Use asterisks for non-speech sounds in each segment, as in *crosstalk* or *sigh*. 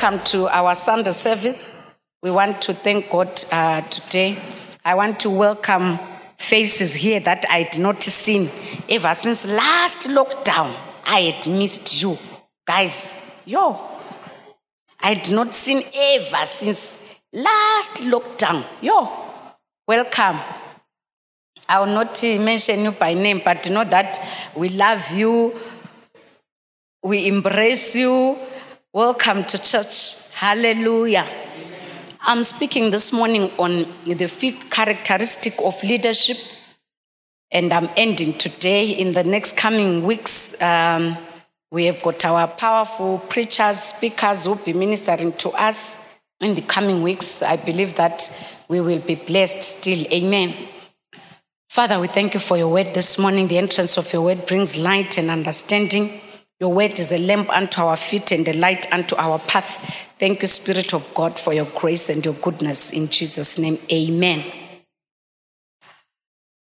Welcome to our Sunday service. We want to thank God uh, today. I want to welcome faces here that I had not seen ever since last lockdown. I had missed you. Guys, yo, I had not seen ever since last lockdown. Yo, welcome. I will not mention you by name, but know that we love you, we embrace you. Welcome to church. Hallelujah. I'm speaking this morning on the fifth characteristic of leadership, and I'm ending today. In the next coming weeks, um, we have got our powerful preachers, speakers who will be ministering to us in the coming weeks. I believe that we will be blessed still. Amen. Father, we thank you for your word this morning. The entrance of your word brings light and understanding. Your word is a lamp unto our feet and a light unto our path. Thank you, Spirit of God, for your grace and your goodness. In Jesus' name, amen.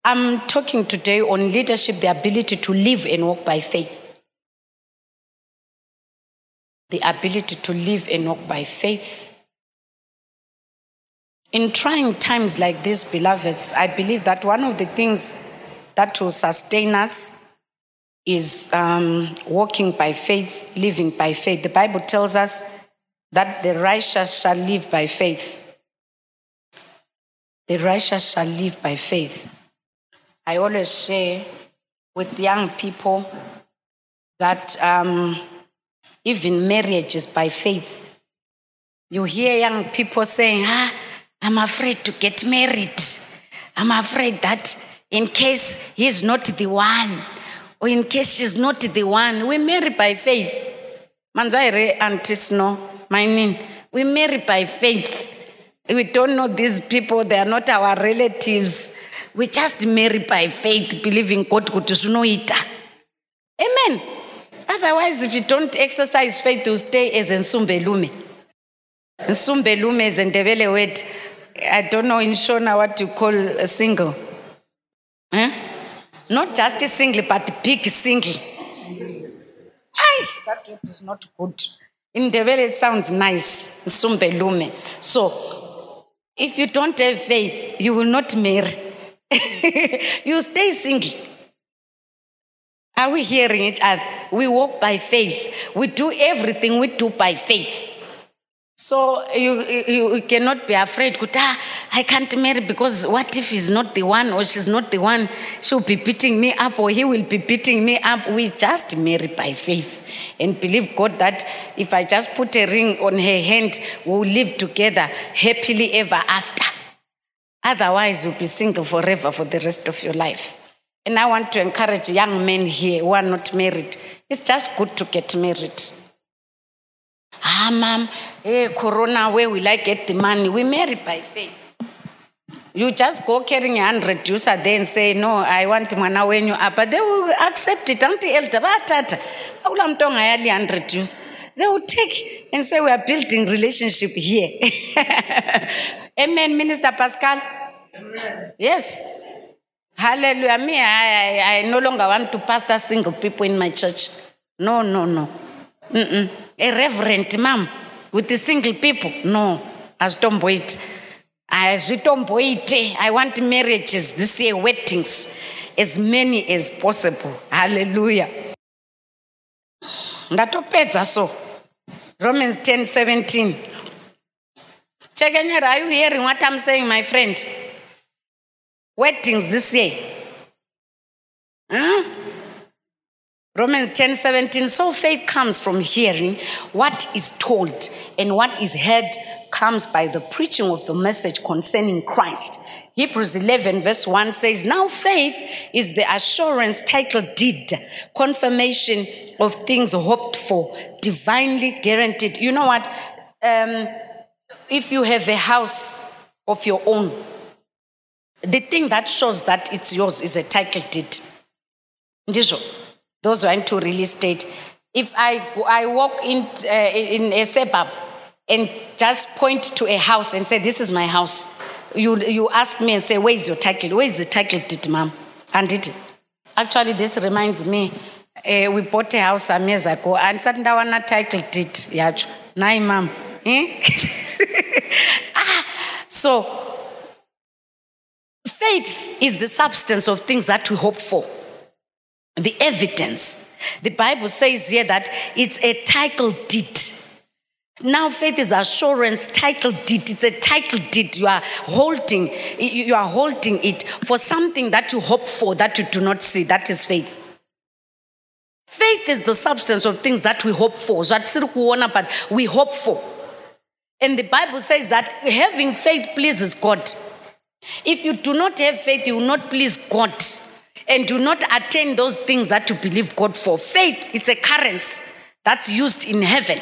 I'm talking today on leadership, the ability to live and walk by faith. The ability to live and walk by faith. In trying times like this, beloveds, I believe that one of the things that will sustain us is um, walking by faith, living by faith. The Bible tells us that the righteous shall live by faith. The righteous shall live by faith. I always share with young people that um, even marriage is by faith. You hear young people saying, ah, I'm afraid to get married. I'm afraid that in case he's not the one, or in case she's not the one, we marry by faith. Manjaire Auntie Snow, my name. We marry by faith. We don't know these people, they are not our relatives. We just marry by faith, believing God kuti zvinoita. Amen. Otherwise, if you don't exercise faith, you stay as nsumbelume. Nsumbelume is Ndebele word. I don't know in Shona what you call a single. Huh? Not just a single, but big single. Ay, that word is not good. In Ndebele, it sounds nice. Nsumbelume. So, if you don't have faith, you will not marry. *laughs* you stay single. Are we hearing each other? We walk by faith. We do everything we do by faith. So you, you, cannot be afraid. "Ah, I can't marry because what if he's not the one or she's not the one? She'll be beating me up or he will be beating me up. We just marry by faith and believe God that if I just put a ring on her hand, we'll live together happily ever after. Otherwise, you'll be single forever for the rest of your life. And I want to encourage young men here who are not married. It's just good to get married. Ah, mom, hey, Corona, where will I get the money? We marry by faith. You just go carrying a hundred juicer there and say, No, I want mwana wenyu But They will accept it. Auntie elder, batata. Awula mtonga yali hundred juice. They will take and say, We are building relationship here. *laughs* Amen, Minister Pascal. Yes. Hallelujah. Me, I, I, I no longer want to pastor single people in my church. No, no, no. Mm-mm. A reverend, ma'am, with the single people. No. Azvitomboiti. Azvitomboiti. I want marriages this year, weddings, as many as possible. Hallelujah. Ngatopedza so. Romans 10 17. Chekenyera, are you hearing what I'm saying, my friend? Weddings this year. Huh? Romans 10 17. So faith comes from hearing what is told, and what is heard comes by the preaching of the message concerning Christ. Hebrews 11, verse 1 says, Now faith is the assurance, title deed, confirmation of things hoped for, divinely guaranteed. You know what? Um, if you have a house of your own, the thing that shows that it's yours is a title deed. Those who into real estate. If I, I walk in, uh, in a suburb and just point to a house and say, This is my house, you, you ask me and say, Where is your title? Where is the title deed, ma'am? And it, actually, this reminds me. Uh, we bought a house some years ago and sat down a title deed yacho nai ma'am eh? *laughs* ah, so faith is the substance of things that we hope for the evidence. The Bible says here that it's a title deed. Now, faith is assurance, title deed. It's a title deed. You are holding, you are holding it for something that you hope for that you do not see. That is faith. Faith is the substance of things that we hope for. Kuona, but we hope for. And the Bible says that having faith pleases God. If you do not have faith, you will not please God and do not attain those things that you believe God for. Faith, it's a currency that's used in heaven.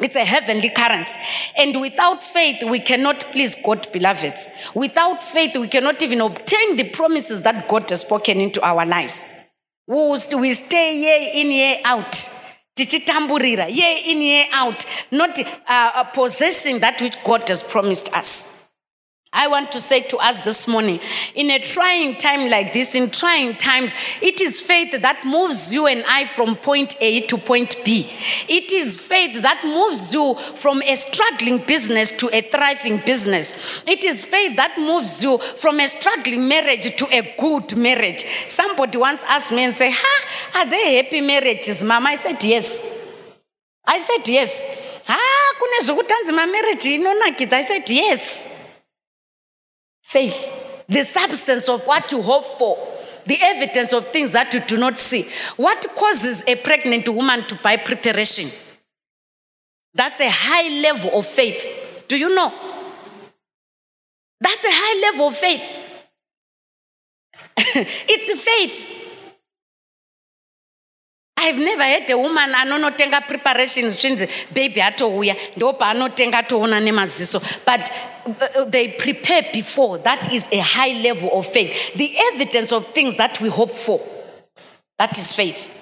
It's a heavenly currency. And without faith, we cannot please God, beloved. Without faith, we cannot even obtain the promises that God has spoken into our lives. We stay year in, year out. Year in, year out, not uh, possessing that which God has promised us. I want to say to us this morning, in a trying time like this, in trying times, it is faith that moves you and I from point A to point B. It is faith that moves you from a struggling business to a thriving business. It is faith that moves you from a struggling marriage to a good marriage. Somebody once asked me and said, Ha, are they happy marriages, Mama? I said, Yes. I said, Yes. Ah, kune zvokutanzi mamarriage inonakidza. I said, Yes faith, the substance of what you hope for, the evidence of things that you do not see. What causes a pregnant woman to buy preparation? That's a high level of faith. Do you know? That's a high level of faith. *laughs* it's faith. I've never had a woman anonotenga preparations zvinzi baby atouya ndo paanotenga atoona nemaziso. But uh, they prepare before. That is a high level of faith. The evidence of things that we hope for that is faith.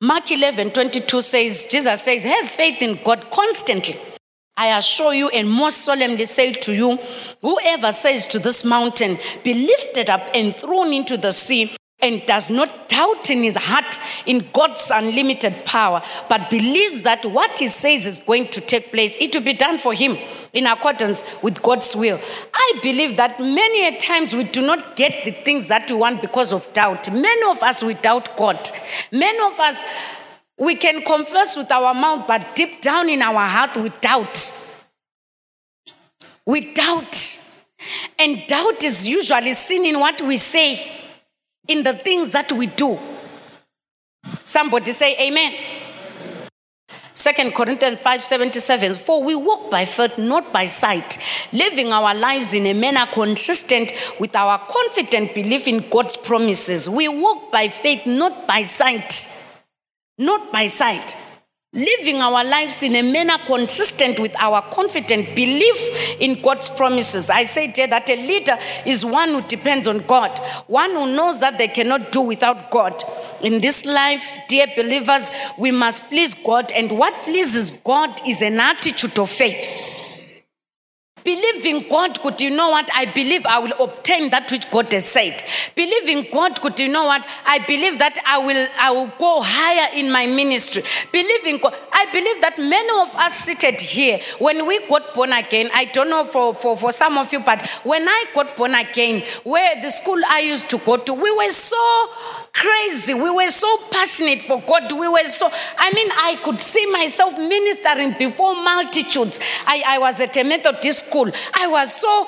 Mark 11 22 says jesus says have faith in god constantly. I assure you and most solemnly say to you, whoever says to this mountain, be lifted up and thrown into the sea, and does not doubt in his heart in God's unlimited power, but believes that what he says is going to take place, it will be done for him in accordance with God's will. I believe that many a times we do not get the things that we want because of doubt. Many of us, we doubt God. Many of us, we can confess with our mouth, but deep down in our heart, we doubt. We doubt. And doubt is usually seen in what we say in the things that we do. Somebody say amen. Second Corinthians 5:77 For we walk by faith not by sight living our lives in a manner consistent with our confident belief in God's promises we walk by faith not by sight not by sight living our lives in a manner consistent with our confident belief in God's promises. I say here that a leader is one who depends on God, one who knows that they cannot do without God. In this life, dear believers, we must please God, and what pleases God is an attitude of faith. Believe in God, could you know what? I believe I will obtain that which God has said. Believe in God, could you know what? I believe that I will I will go higher in my ministry. Believe in God. I believe that many of us seated here, when we got born again, I don't know for, for, for some of you, but when I got born again, where the school I used to go to, we were so crazy. We were so passionate for God. We were so, I mean, I could see myself ministering before multitudes. I, I was at a Methodist school school, I was so,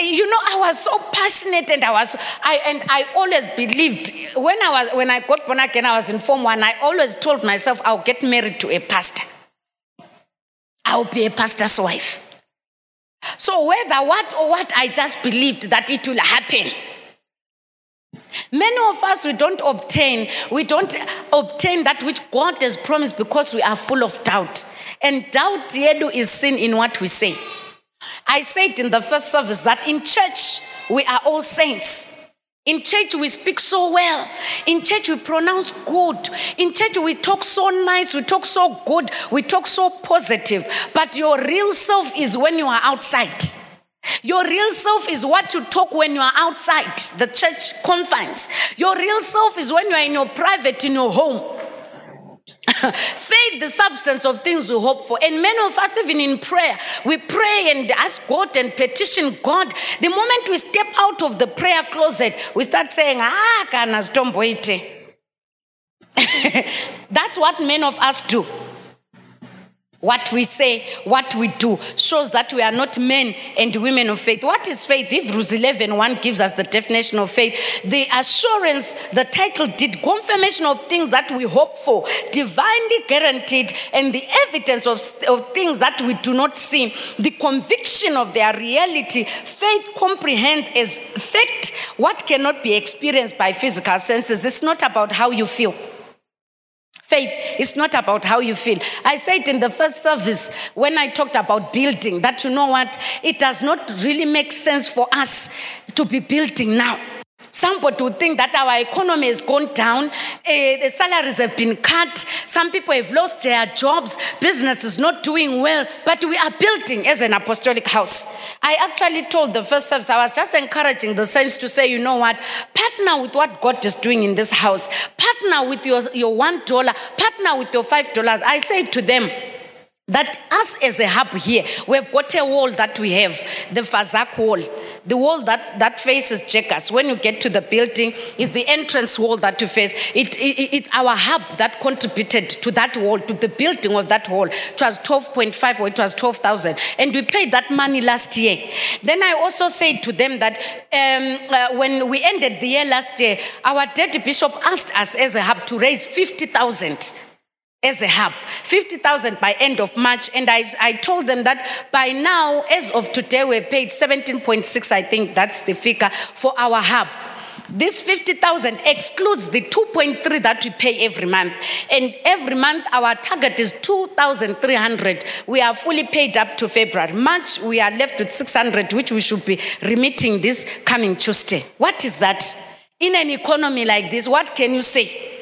you know, I was so passionate, and I was, I and I always believed when I was when I got born again, I was in Form One. I always told myself I'll get married to a pastor. I'll be a pastor's wife. So whether what or what, I just believed that it will happen. Many of us, we don't obtain, we don't obtain that which God has promised because we are full of doubt. And doubt yedu is seen in what we say. I said in the first service that in church, we are all saints. In church, we speak so well. In church, we pronounce good. In church, we talk so nice. We talk so good. We talk so positive. But your real self is when you are outside. Your real self is what you talk when you are outside the church confines. Your real self is when you are in your private, in your home. *laughs* Faith, the substance of things we hope for. And many of us, even in prayer, we pray and ask God and petition God. The moment we step out of the prayer closet, we start saying, Ah, kana. *laughs* That's what many of us do. What we say, what we do, shows that we are not men and women of faith. What is faith? Hebrews 11 1 gives us the definition of faith. The assurance, the title did confirmation of things that we hope for, divinely guaranteed, and the evidence of, of things that we do not see, the conviction of their reality. Faith comprehends as fact what cannot be experienced by physical senses. It's not about how you feel. Faith is not about how you feel. I said in the first service when I talked about building that you know what? It does not really make sense for us to be building now. Somebody would think that our economy has gone down, eh, the salaries have been cut, some people have lost their jobs, business is not doing well, but we are building as an apostolic house. I actually told the first service, I was just encouraging the saints to say, you know what, partner with what God is doing in this house, partner with your, your one dollar, partner with your five dollars. I say to them, that us as a hub here, we've got a wall that we have, the Fazak wall, the wall that, that faces Checkers. When you get to the building, is the entrance wall that you face. It, it, it's our hub that contributed to that wall, to the building of that wall. It was 12.5 or it was 12,000. And we paid that money last year. Then I also said to them that um, uh, when we ended the year last year, our deputy bishop asked us as a hub to raise 50,000 as a hub. 50,000 by end of March and I, I told them that by now as of today we've paid 17.6 I think that's the figure for our hub. This 50,000 excludes the 2.3 that we pay every month. And every month our target is 2,300 we are fully paid up to February. March we are left with 600 which we should be remitting this coming Tuesday. What is that? In an economy like this what can you say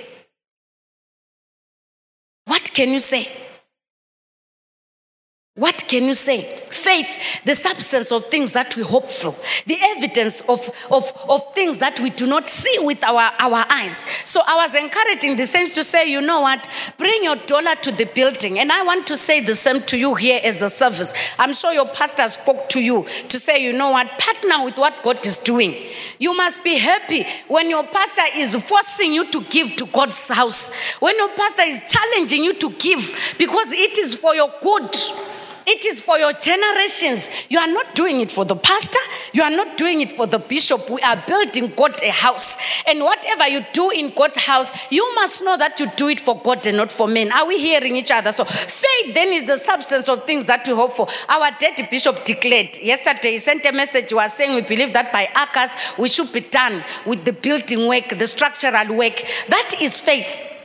what can you say? What can you say? Faith, the substance of things that we hope for, the evidence of, of, of things that we do not see with our, our eyes. So I was encouraging the saints to say, you know what, bring your dollar to the building. And I want to say the same to you here as a service. I'm sure your pastor spoke to you to say, you know what, partner with what God is doing. You must be happy when your pastor is forcing you to give to God's house, when your pastor is challenging you to give because it is for your good. It is for your generations. You are not doing it for the pastor. You are not doing it for the bishop. We are building God a house. And whatever you do in God's house, you must know that you do it for God and not for men. Are we hearing each other? So faith then is the substance of things that we hope for. Our dead bishop declared yesterday, he sent a message, he was saying we believe that by August we should be done with the building work, the structural work. That is faith.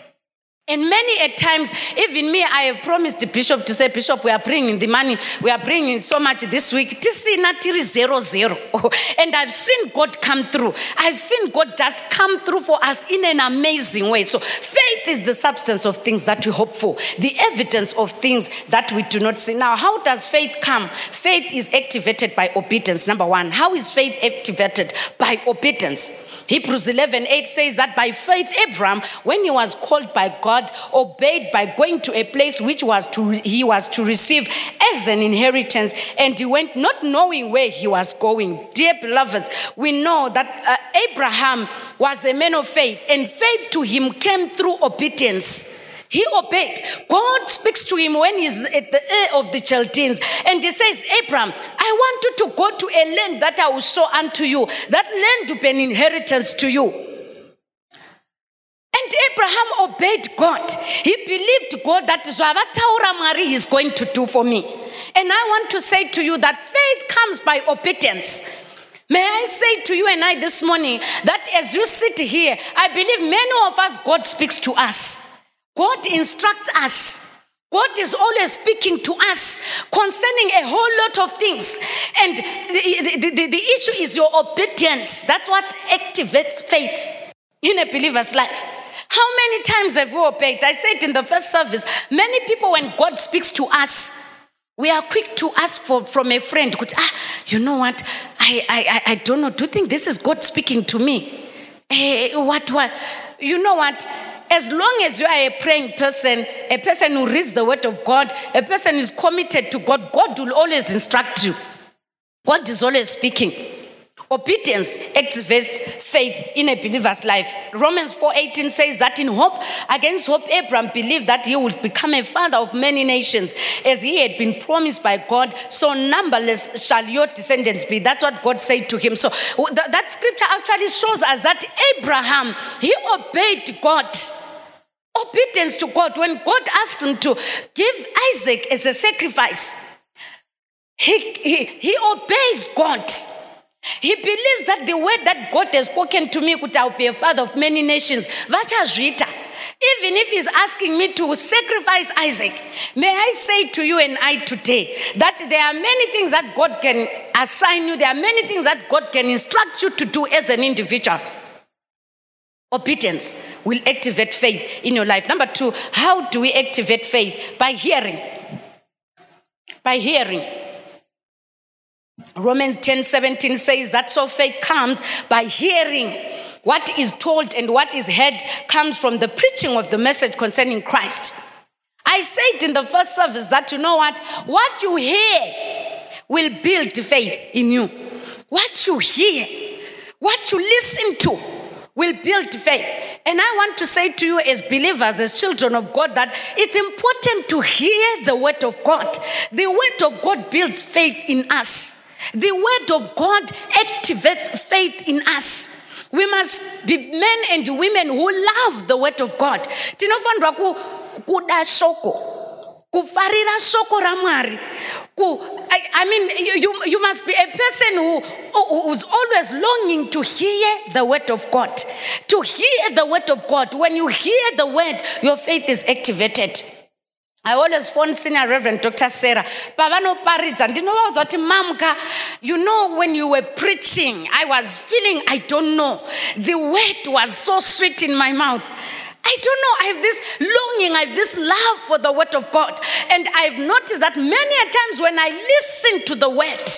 And many a times, even me, I have promised the bishop to say, Bishop, we are bringing the money, we are bringing so much this week. Tisina zero zero. *laughs* And I've seen God come through. I've seen God just come through for us in an amazing way. So faith is the substance of things that we hope for, the evidence of things that we do not see. Now, how does faith come? Faith is activated by obedience. Number one, how is faith activated? By obedience. Hebrews 11 8 says that by faith, Abraham, when he was called by God, obeyed by going to a place which was to he was to receive as an inheritance, and he went not knowing where he was going. Dear beloveds, we know that uh, Abraham was a man of faith, and faith to him came through obedience. He obeyed. God speaks to him when he's at the Ur of the Chaldeans. And he says, Abraham, I want you to go to a land that I will show unto you. That land will be an inheritance to you. And Abraham obeyed God. He believed God that Zwavataura Mari is going to do for me. And I want to say to you that faith comes by obedience. May I say to you and I this morning that as you sit here, I believe many of us, God speaks to us. God instructs us. God is always speaking to us concerning a whole lot of things. And the, the, the, the issue is your obedience. That's what activates faith in a believer's life. How many times have we obeyed? I said in the first service, many people, when God speaks to us, we are quick to ask for from a friend, ah, you know what? I, I, I don't know. Do you think this is God speaking to me? Eh, what, what? You know what? As long as you are a praying person, a person who reads the word of God, a person who is committed to God, God will always instruct you. God is always speaking. Obedience activates faith in a believer's life. Romans 4:18 says that in hope against hope Abraham believed that he would become a father of many nations as he had been promised by God. So numberless shall your descendants be. That's what God said to him. So th- that scripture actually shows us that Abraham he obeyed God. Obedience to God. When God asked him to give Isaac as a sacrifice he, he, he obeys God he believes that the word that God has spoken to me could I'll be a father of many nations. Vachazvita. Even if he's asking me to sacrifice Isaac, may I say to you and I today that there are many things that God can assign you, there are many things that God can instruct you to do as an individual. Obedience will activate faith in your life. Number two, how do we activate faith? By hearing. By hearing. Romans 10 17 says that so faith comes by hearing. What is told and what is heard comes from the preaching of the message concerning Christ. I said in the first service that you know what? What you hear will build faith in you. What you hear, what you listen to will build faith. And I want to say to you, as believers, as children of God, that it's important to hear the word of God. The word of God builds faith in us. The word of God activates faith in us. We must be men and women who love the word of God. Tinofanirwa ku kuda shoko, kufarira shoko ramwari. I, mean, you, you, must be a person who, who- who's always longing to hear the word of God. To hear the word of God. When you hear the word, your faith is activated. I always phone senior Reverend Dr. Sarah. Pavanoparidza, ndinovaudza kuti mamka, you know when you were preaching, I was feeling, I don't know, the word was so sweet in my mouth. I don't know, I have this longing, I have this love for the word of God. And I've noticed that many a times when I listen to the word,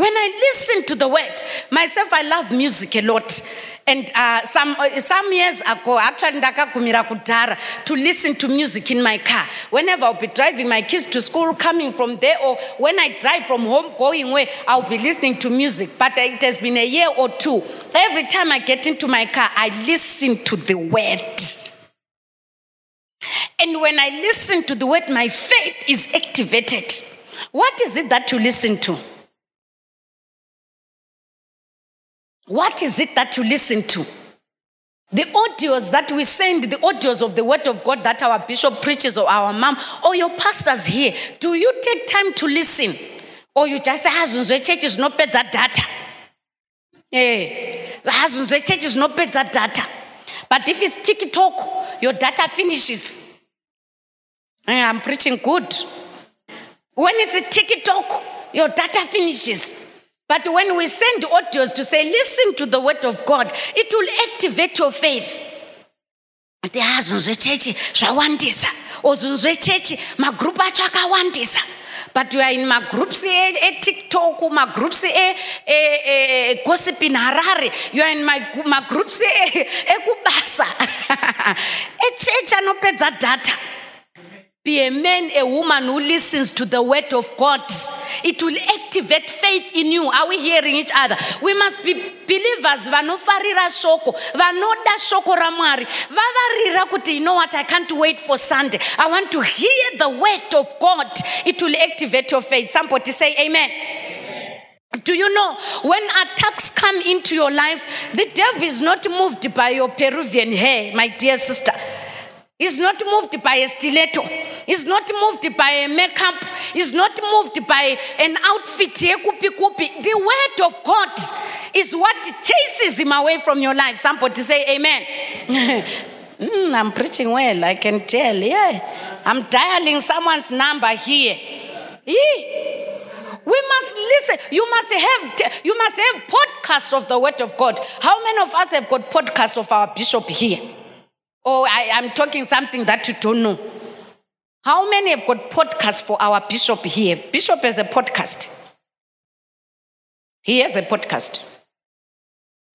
when I listen to the word, myself, I love music a lot. And uh, some, uh, some years ago, actually, ndakagumira kudhara to listen to music in my car. Whenever I'll be driving my kids to school, coming from there, or when I drive from home, going where I'll be listening to music. But it has been a year or two. Every time I get into my car, I listen to the word. And when I listen to the word, my faith is activated. What is it that you listen to? What is it that you listen to? The audios that we send, the audios of the word of God that our bishop preaches or our mom or your pastors here, do you take time to listen? Or you just say, hazunzwe church is not that data. Eh, hazunzwe church is not that data. But if it's TikTok, your data finishes. Eh, I'm preaching good. When it's a TikTok, your data finishes. But when we send audios to say, listen to the word of God, it will activate your faith. Kuti hazunzwe chechi zvawandisa ozunzwe chechi magrupu acho akawandisa. But you are in magroups etiktok magroups egossip in harare. You are in magroups ekubasa *laughs* echechi anopedza data Be a man, a woman who listens to the word of God. It will activate faith in you. Are we hearing each other? We must be believers vanofarira shoko vanoda shoko ramwari vavarira kuti you know what i can't wait for sunday i want to hear the word of god it will activate your faith somebody say amen do you know when attacks come into your life, the devil is not moved by your Peruvian hair, my dear sister. He's not moved by a stiletto. He's not moved by a makeup. He's not moved by an outfit. The word of God is what chases him away from your life. Somebody say amen. *laughs* Mm, I'm preaching well, I can tell. Yeah. I'm dialing someone's number here. Yeah. We must listen. You must have you must have podcasts of the word of God. How many of us have got podcasts of our bishop here? Oh, I, I'm talking something that you don't know. How many have got podcasts for our bishop here? Bishop has a podcast. He has a podcast.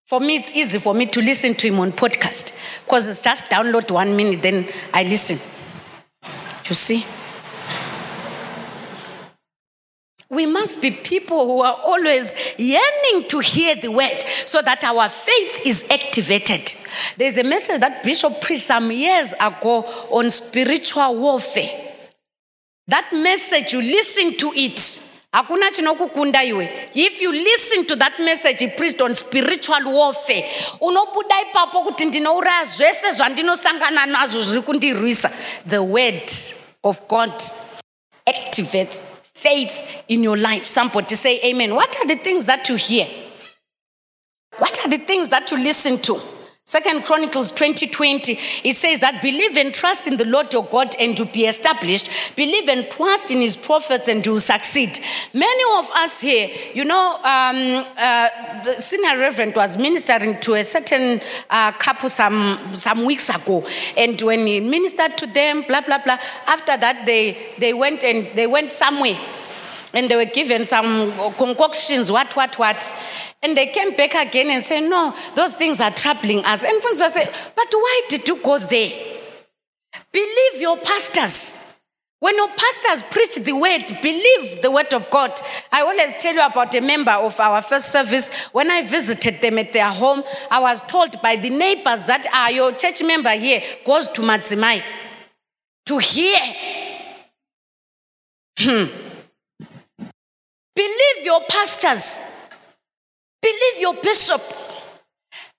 For me, it's easy for me to listen to him on podcast because it's just download one minute, then I listen. You see? We must be people who are always yearning to hear the word so that our faith is activated. There's a message that Bishop preached some years ago on spiritual warfare. That message, you listen to it. if you listen to that message he preached on spiritual warfare the word of god activates faith in your life. Somebody to say amen. What are the things that you hear? What are the things that you listen to Second Chronicles 2020, it says that believe and trust in the Lord your God and you'll be established. Believe and trust in his prophets and you'll succeed. Many of us here, you know, um, uh, the senior reverend was ministering to a certain uh, couple some, some weeks ago. And when he ministered to them, blah, blah, blah, after that they, they went and they went somewhere and they were given some concoctions, what, what, what. And they came back again and said, No, those things are troubling us. And Francois said, But why did you go there? Believe your pastors. When your pastors preach the word, believe the word of God. I always tell you about a member of our first service. When I visited them at their home, I was told by the neighbors that ah, your church member here goes to Madzimai to hear. Hmm. Believe your pastors. Believe your bishop.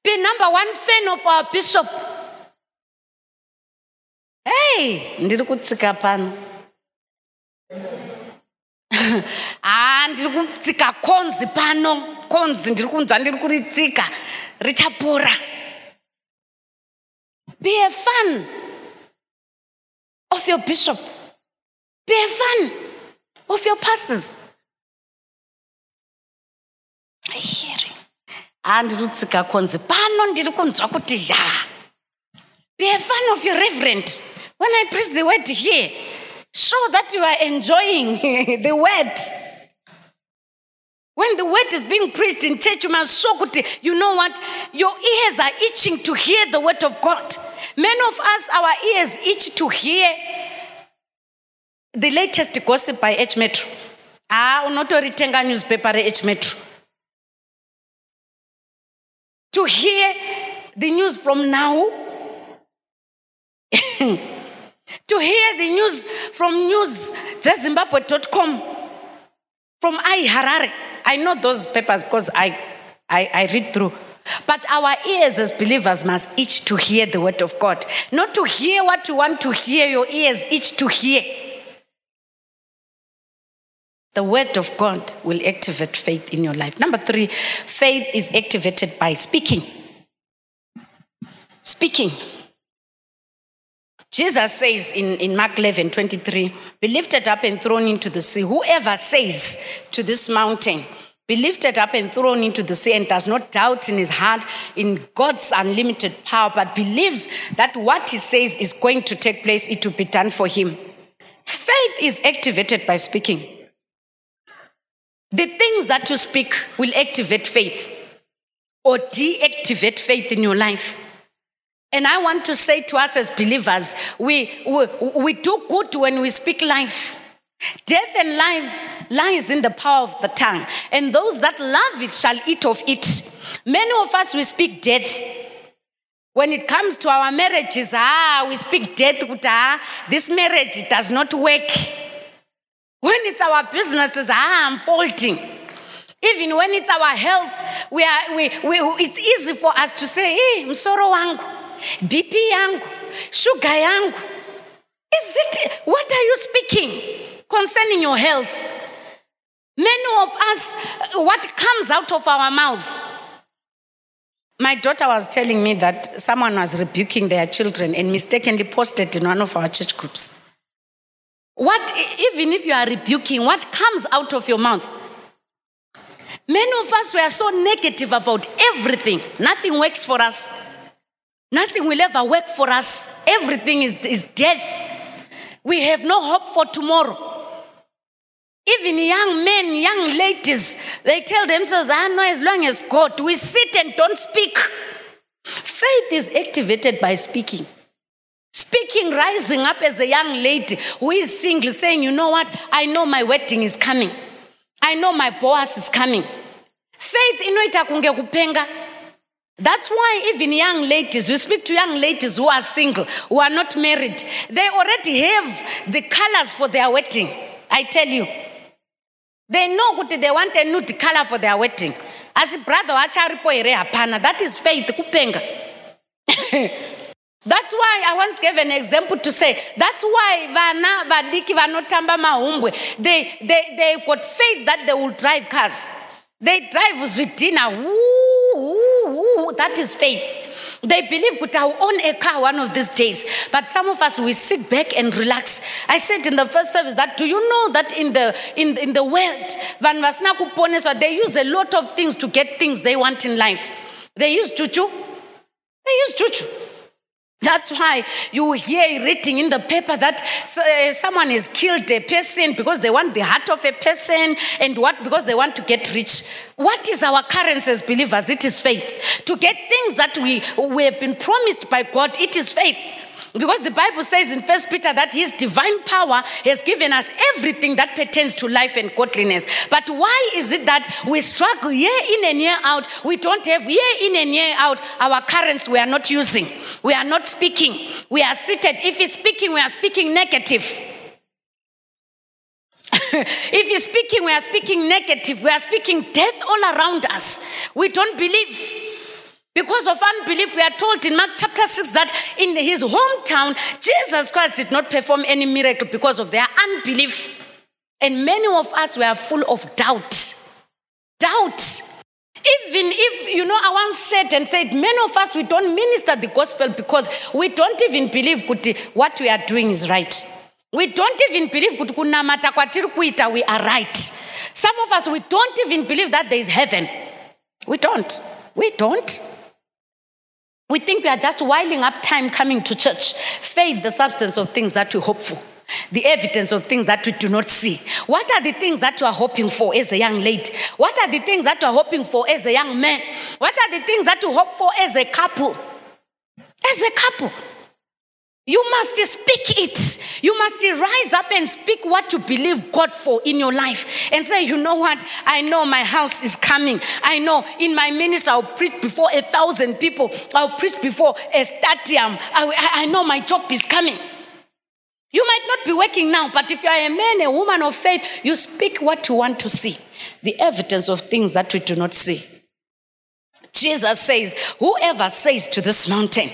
Be number one fan of our bishop. Hey, ndiri kutsika pano. *laughs* ah, ndiri kutsika konzi pano. Konzi ndiri kunzwa ndiri kuritsika. Richapora. Be a fan of your bishop. Be a fan of your pastors. Hearing handiri kutsika konzi pano ndiri kunzwa kuti ya. Be a fan of your reverend. When i preach the word here show that you are enjoying *laughs* the word. When the word is being preached in church you must show kuti you know what? Your ears are itching to hear the word of god. Many of us our ears itch to hear the latest gossip by h metro. Ah unotoritenga newspaper re-h metro to hear the news from now, *laughs* to hear the news from news.zimbabwe.com, from iHarare. I know those papers because I, I, I read through. But our ears as believers must itch to hear the word of God. Not to hear what you want to hear, your ears itch to hear. The word of God will activate faith in your life. Number three, faith is activated by speaking. Speaking. Jesus says in, in Mark 11 23, be lifted up and thrown into the sea. Whoever says to this mountain, be lifted up and thrown into the sea and does not doubt in his heart in God's unlimited power, but believes that what he says is going to take place, it will be done for him. Faith is activated by speaking. The things that you speak will activate faith or deactivate faith in your life. And I want to say to us as believers, we, we, we do good when we speak life. Death and life lies in the power of the tongue, and those that love it shall eat of it. Many of us, we speak death. When it comes to our marriages, ah, we speak death. Ah, this marriage does not work. When it's our businesses, ah, I'm faulting. Even when it's our health, we are, we, we, it's easy for us to say, hey, msoro wangu, BP yangu, sugar yangu. Is it, what are you speaking concerning your health? Many of us, what comes out of our mouth, my daughter was telling me that someone was rebuking their children and mistakenly posted in one of our church groups. What, even if you are rebuking, what comes out of your mouth? Many of us were so negative about everything. Nothing works for us. Nothing will ever work for us. Everything is, is death. We have no hope for tomorrow. Even young men, young ladies, they tell themselves, ah, I know as long as God, we sit and don't speak. Faith is activated by speaking. Speaking, rising up as a young lady who is single, saying, You know what? I know my wedding is coming. I know my boss is coming. Faith inoita kunge kupenga. That's why even young ladies, we speak to young ladies who are single, who are not married, they already have the colors for their wedding. I tell you. They know what they want a nude color for their wedding. As a brother, acharipo ere hapana. That is faith kupenga. *laughs* That's why I once gave an example to say that's why vana vadiki vanotamba mahumbwe they, they, they got faith that they will drive cars. They drive zvidina. That is faith. They believe that I will own a car one of these days. But some of us we sit back and relax. I said in the first service that do you know that in the in, in the world, van vasina kuponeswa, they use a lot of things to get things they want in life. They use juju. They use juju. That's why you hear written in the paper that uh, someone has killed a person because they want the heart of a person and what because they want to get rich. What is our currency as believers? It is faith. To get things that we, we have been promised by God, it is faith. Because the Bible says in First Peter that his divine power has given us everything that pertains to life and godliness. But why is it that we struggle year in and year out? We don't have year in and year out our currents we are not using. We are not speaking. We are seated. If it's speaking, we are speaking negative. *laughs* if you're speaking, we are speaking negative. We are speaking death all around us. We don't believe. Because of unbelief, we are told in Mark chapter 6 that in his hometown, Jesus Christ did not perform any miracle because of their unbelief. And many of us were full of doubt. Doubt. Even if, you know, I once said and said, many of us, we don't minister the gospel because we don't even believe what we are doing is right. We don't even believe kuti kunamata kwatiri kuita we are right. Some of us, we don't even believe that there is heaven. We don't. We don't. We think we are just whiling up time coming to church. Faith, the substance of things that we hope for, the evidence of things that we do not see. What are the things that you are hoping for as a young lady? What are the things that you are hoping for as a young man? What are the things that you hope for as a couple? As a couple. You must speak it. You must rise up and speak what you believe God for in your life and say, you know what? I know my house is coming. I know in my ministry I'll preach before a thousand people. I'll preach before a stadium. I, I know my job is coming. You might not be working now, but if you are a man, a woman of faith, you speak what you want to see. The evidence of things that we do not see. Jesus says, Whoever says to this mountain,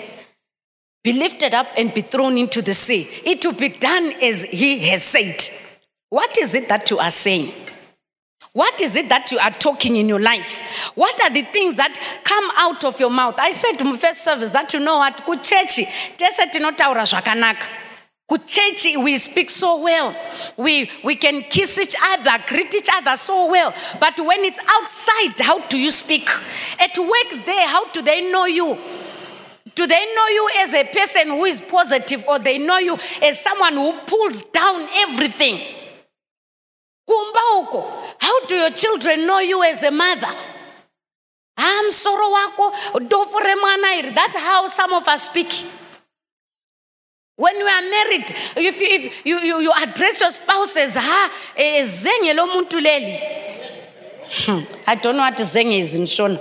be lifted up and be thrown into the sea. It will be done as he has said. What is it that you are saying? What is it that you are talking in your life? What are the things that come out of your mouth? I said to my first service that you know what, kuchechi, tese tinotaura. Kuchechi, we speak so well. We, we can kiss each other, greet each other so well. But when it's outside, how do you speak? At work there, how do they know you? Do they know you as a person who is positive or they know you as someone who pulls down everything? How do your children know you as a mother? ha musoro wako dofu remwana that's how some of us speak. When you are married if you, if you, you, you address your spouse as ha eh, zenge muntu leli. Hmm, i don't know what zenge is in shona.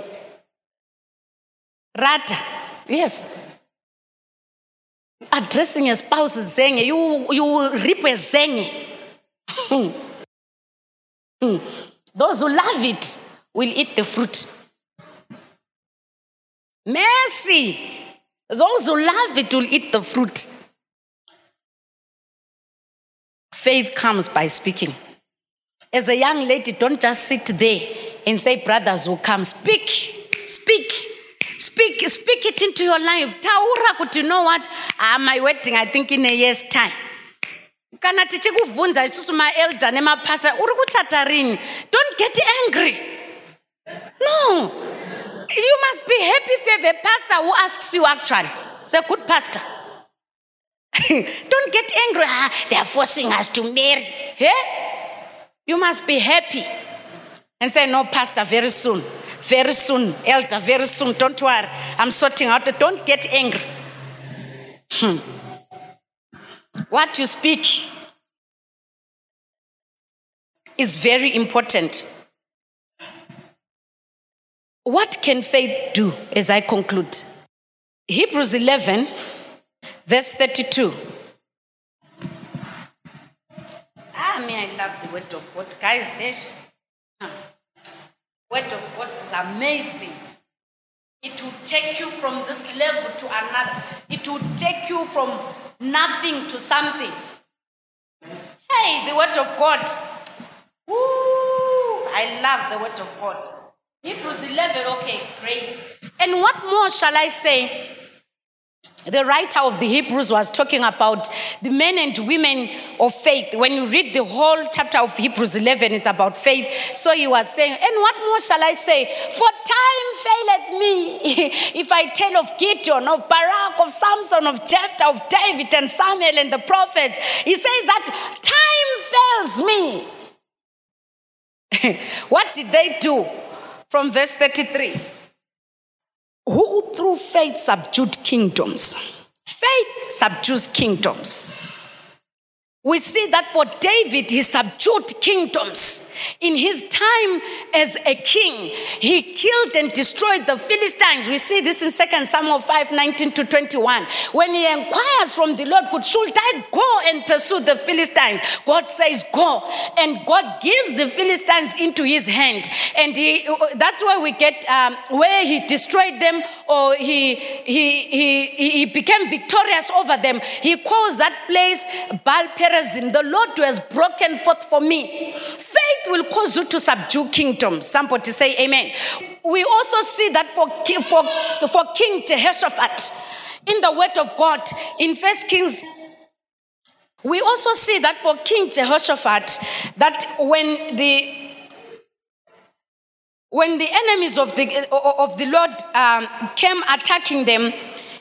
Rata yes. Addressing a spouse zenge you, you reap a zenge those who love it will eat the fruit. Mercy. Those who love it will eat the fruit. Faith comes by speaking. As a young lady don't just sit there and say brothers will come speak speak speak speak it into your life. Taura you know what? Ah, my wedding i think in a year's time. Kana tichikubvunza isusu maelder nemapasta uri kuchata don't get angry. No. You must be happy if you have a pastor who asks you actually. Say good pastor. *laughs* Don't get angry. Ah, they are forcing us to marry. Hey? you must be happy and say no pastor very soon very soon elder very soon don't worry i'm sorting out don't get angry Hmm. what you speak is very important. What can faith do as I conclude? Hebrews 11, verse 32. Ah, me, I love the word of God. Guys. Huh. Word of God is amazing. It will take you from this level to another. It will take you from nothing to something. Hey, the word of God. Woo, I love the word of God. Hebrews 11, okay, great. And what more shall I say? The writer of the Hebrews was talking about the men and women of faith. When you read the whole chapter of Hebrews 11, it's about faith. So he was saying, And what more shall I say? For time faileth me *laughs* if I tell of Gideon, of Barak, of Samson, of Jephthah, of David, and Samuel, and the prophets. He says that time fails me. *laughs* what did they do? From verse 33 who through faith subdued kingdoms. Faith subdues kingdoms. We see that for David, he subdued kingdoms. In his time as a king, he killed and destroyed the Philistines. We see this in 2 Samuel 5 19 to 21. When he inquires from the Lord, "Could- Should I go and pursue the Philistines? God says, Go. And God gives the Philistines into his hand. And he, that's where we get um, where he destroyed them or he, he, he, he became victorious over them. He calls that place Baal The Lord has broken forth for me. Faith will cause you to subdue kingdoms. Somebody say amen. We also see that for, for, for King Jehoshaphat in the word of God in First Kings we also see that for King Jehoshaphat, that when the when the enemies of the of the Lord um, came attacking them,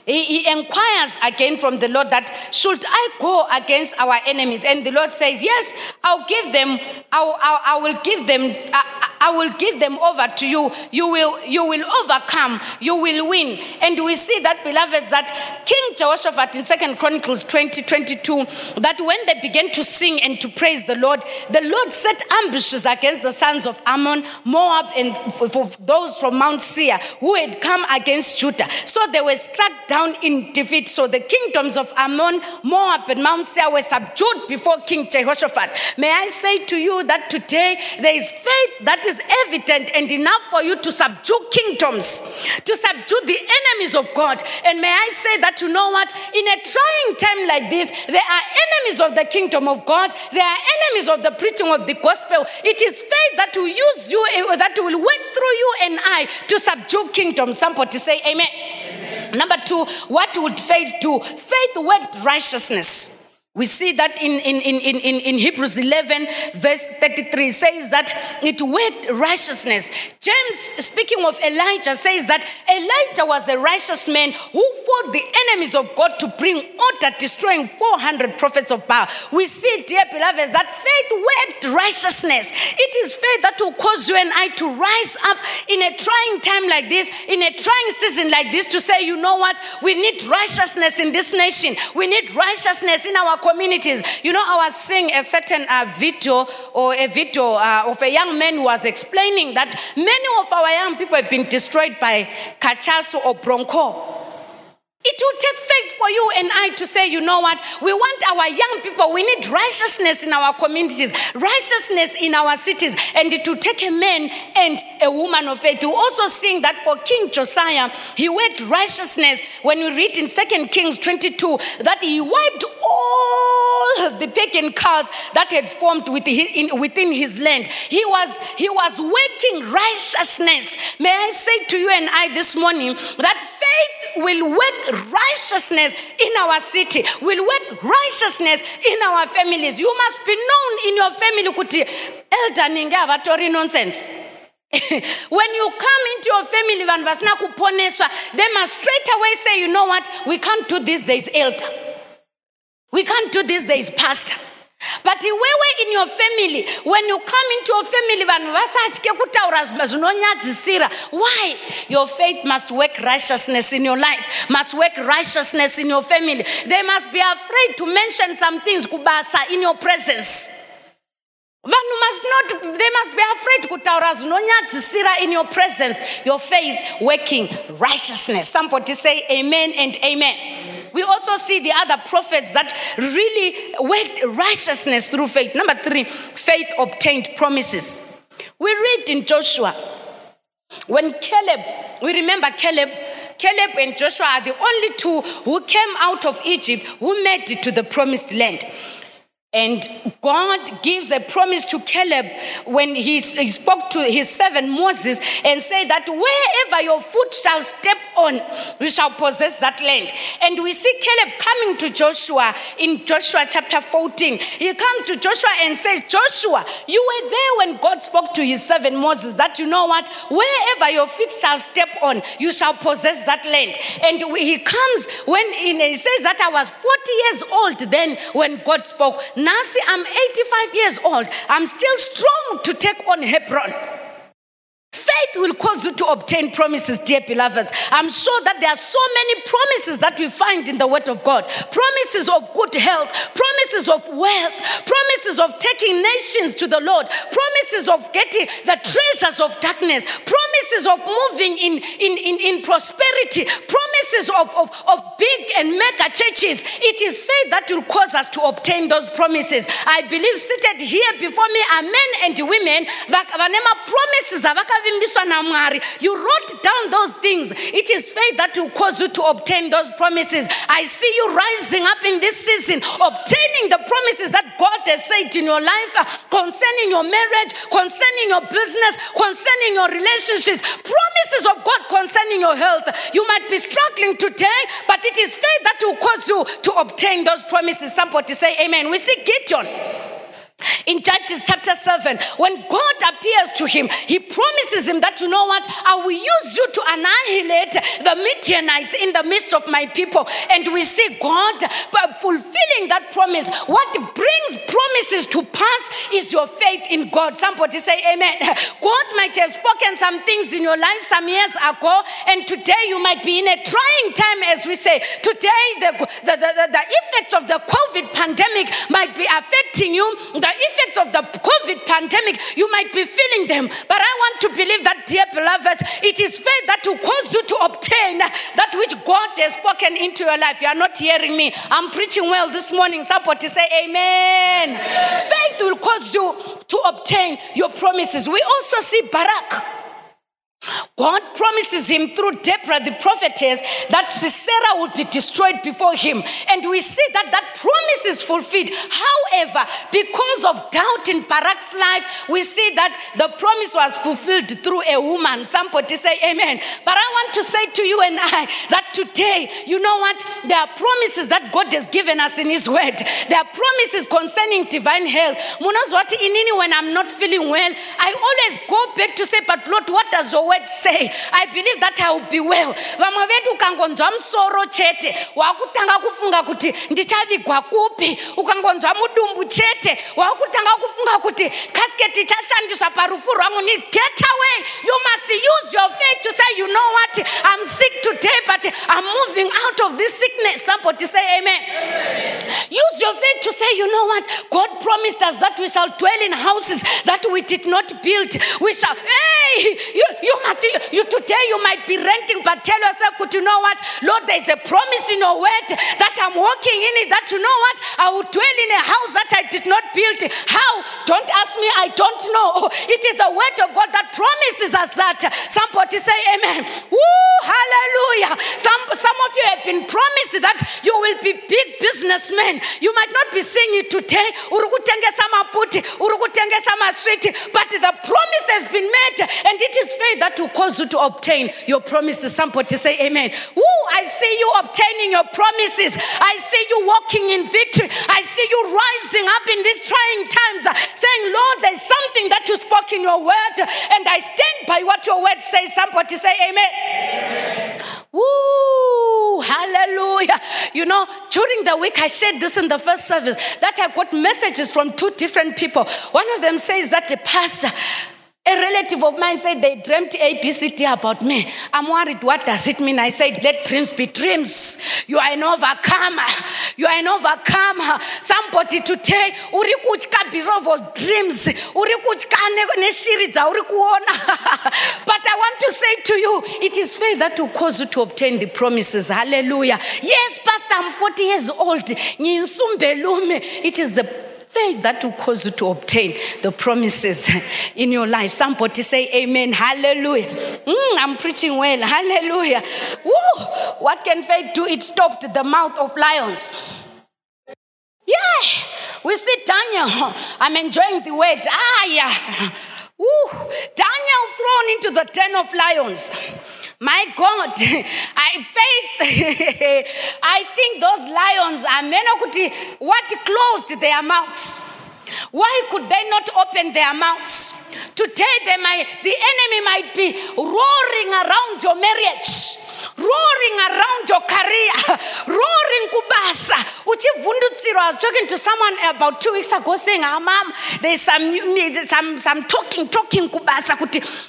he, he inquires again from the Lord that should I go against our enemies? And the Lord says, Yes, I'll give them. I'll, I'll, I will give them. I, I will give them over to you. You will. You will overcome. You will win. And we see that, beloveds, that King Jehoshaphat in Second Chronicles 20, 22, that when they began to sing and to praise the Lord, the Lord set ambushes against the sons of Ammon, Moab, and for, for those from Mount Seir who had come against Judah. So they were struck down in defeat. So the kingdoms of Ammon, Moab, and Mount Seir were subdued before King Jehoshaphat. May I say to you that today there is faith that is evident and enough for you to subdue kingdoms, to subdue the enemies of God. And may I say that you know what? In a trying time like this, there are enemies of the kingdom of God, there are enemies of the preaching of the gospel. It is faith that will use you, eh, that will work through you and I to subdue kingdoms. Somebody say amen. Number two, what would faith do? Faith worked righteousness. We see that in, in, in, in, in- Hebrews 11, verse 33, says that it worked righteousness. James, speaking of Elijah, says that Elijah was a righteous man who fought the enemies of God to bring order, destroying 400 prophets of Baal. We see, dear beloveds, that faith worked righteousness. It is faith that will cause you and I to rise up in a trying time like this, in a trying season like this, to say, you know what? We need righteousness in this nation. We need righteousness in our communities. You know, I was seeing a certain uh, video or a video uh, of a young man who was explaining that many of our young people have been destroyed by kachasu or bronco. It will take faith for you and I to say, you know what? We want our young people, we need righteousness in our communities, righteousness in our cities, and will take a man and a woman of faith. You also seeing that for King Josiah, he worked righteousness when we read in 2 Kings 22 that he wiped all the pagan cults that had formed within his land. He was, he was working righteousness. May I say to you and I this morning that faith will work righteousness in our city, will work righteousness in our families. You must be known in your family kuti elder ninge havatori nonsense. *laughs* when you come into your family vanhu vasina kuponeswa they must straight away say you know what we can't do this there is elder we can't do this there is pastor but iwewe in your family when you come into your family vanhu vasatye kutaura zvinonyadzisira. Why? Your faith must work righteousness in your life must work righteousness in your family. They must be afraid to mention some things kubasa in your presence. Vanhu must not they must be afraid kutaura zvinonyadzisira in your presence. Your faith working righteousness. Somebody say amen and amen we also see the other prophets that really worked righteousness through faith number three faith obtained promises we read in joshua when Caleb, we remember Caleb, Caleb and Joshua are the only two who came out of Egypt who made it to the promised land. And God gives a promise to Caleb when he, he spoke to his servant Moses and said that wherever your foot shall step on, we shall possess that land. And we see Caleb coming to Joshua in Joshua chapter 14. He comes to Joshua and says, Joshua, you were there when God spoke to his servant Moses that you know what? Wherever your feet shall step on, you shall possess that land. And he comes when he says that I was 40 years old then when God spoke. Nancy, I'm 85 years old. I'm still strong to take on Hebron. Faith will cause you to obtain promises, dear beloveds. I'm sure that there are so many promises that we find in the Word of God promises of good health, promises of wealth, promises of taking nations to the Lord, promises of getting the treasures of darkness, promises of moving in, in, in, in prosperity, of, of, of big and mega churches. It is faith that will cause us to obtain those promises. I believe seated here before me are men and women promises you wrote down those things it is faith that will cause you to obtain those promises i see you rising up in this season obtaining the promises that god has said in your life uh, concerning your marriage concerning your business concerning your relationships promises of god concerning your health you might be struggling today but it is faith that will cause you to obtain those promises. Somebody say amen. We see gideon in Judges chapter 7, when God appears to him, he promises him that, you know what, I will use you to annihilate the Midianites in the midst of my people. And we see God uh, fulfilling that promise. What brings promises to pass is your faith in God. Somebody say, Amen. *laughs* God might have spoken some things in your life some years ago, and today you might be in a trying time, as we say. Today, the, the, the, the, the effects of the COVID pandemic might be affecting you. The effects of the COVID pandemic, you might be feeling them. But I want to believe that, dear beloved, it is faith that will cause you to obtain that which God has spoken into your life. You are not hearing me. I'm preaching well this morning. Somebody say amen. Faith will cause you to obtain your promises. We also see Barak. God promises him through Deborah, the prophetess, that Sisera would be destroyed before him. And we see that that promise is fulfilled. However, because of doubt in Barak's life, we see that the promise was fulfilled through a woman. Somebody say amen. But I want to say to you and I that today, you know what? There are promises that God has given us in his word. There are promises concerning divine health. Munozwati inini when I'm not feeling well, I always go back to say, but Lord, what does your word say? I believe that I will be well. Vamwe vedu ukangonzwa musoro chete, wakutanga kufunga kuti ndichavigwa kupi. Ukangonzwa mudumbu chete, wakutanga kufunga kuti casket ichashandiswa parufu rwangu ni get away. You must use your faith to say, you know what? I'm sick today, but I'm moving out of this sickness. Somebody say amen. Use your faith to say, you know what? God promised us that we shall dwell in houses that we did not build. We shall, hey, you, you must, you today you might be renting, but tell yourself, could you know what? Lord, there's a promise in your word that I'm walking in it, that you know what? I will dwell in a house that I did not build. How? Don't ask me, I don't know. *laughs* It is the word of God that promises us that. Somebody say amen. Woo, hallelujah. Some, some of you have been promised that you will be big businessmen. You might not be seeing it today. But the promise has been made, and it is faith that will cause you to obtain your promises. Somebody say amen. Woo, I see you obtaining your promises. I see you walking in victory. I see you rising up in these trying times, uh, saying, Lord, there's something that you spoke in your word, and I stand by what your word says. Somebody say amen. Woo, hallelujah. You know, during the week, I shared this in the first service that I got messages from two different people. One of them says that the pastor, a relative of mine said they dreamt ABCD about me. I'm worried, what does it mean? I said, let dreams be dreams. You are an overcomer. You are an overcomer. Somebody today, uri kutya because of dreams. Uri kutya ne- neshiri dzauri kuona. *laughs* But I want to say to you, it is faith that will cause you to obtain the promises. Hallelujah. Yes, Pastor, I'm 40 years old. It is the faith that will cause you to obtain the promises in your life. Somebody say amen. Hallelujah. Mm, I'm preaching well. Hallelujah. Woo. What can faith do? It stopped the mouth of lions. Yeah. We see Daniel. I'm enjoying the word. Ah, yeah. Woo. Daniel thrown into the den of lions. My God, *laughs* I faith. *laughs* I think those lions are menokuti what closed their mouths. Why could they not open their mouths? to tell them? the enemy might be roaring around your marriage, roaring around your career, *laughs* roaring kubasa. I was talking to someone about two weeks ago saying, ah, Mom, there's some, some, some talking, talking kubasa.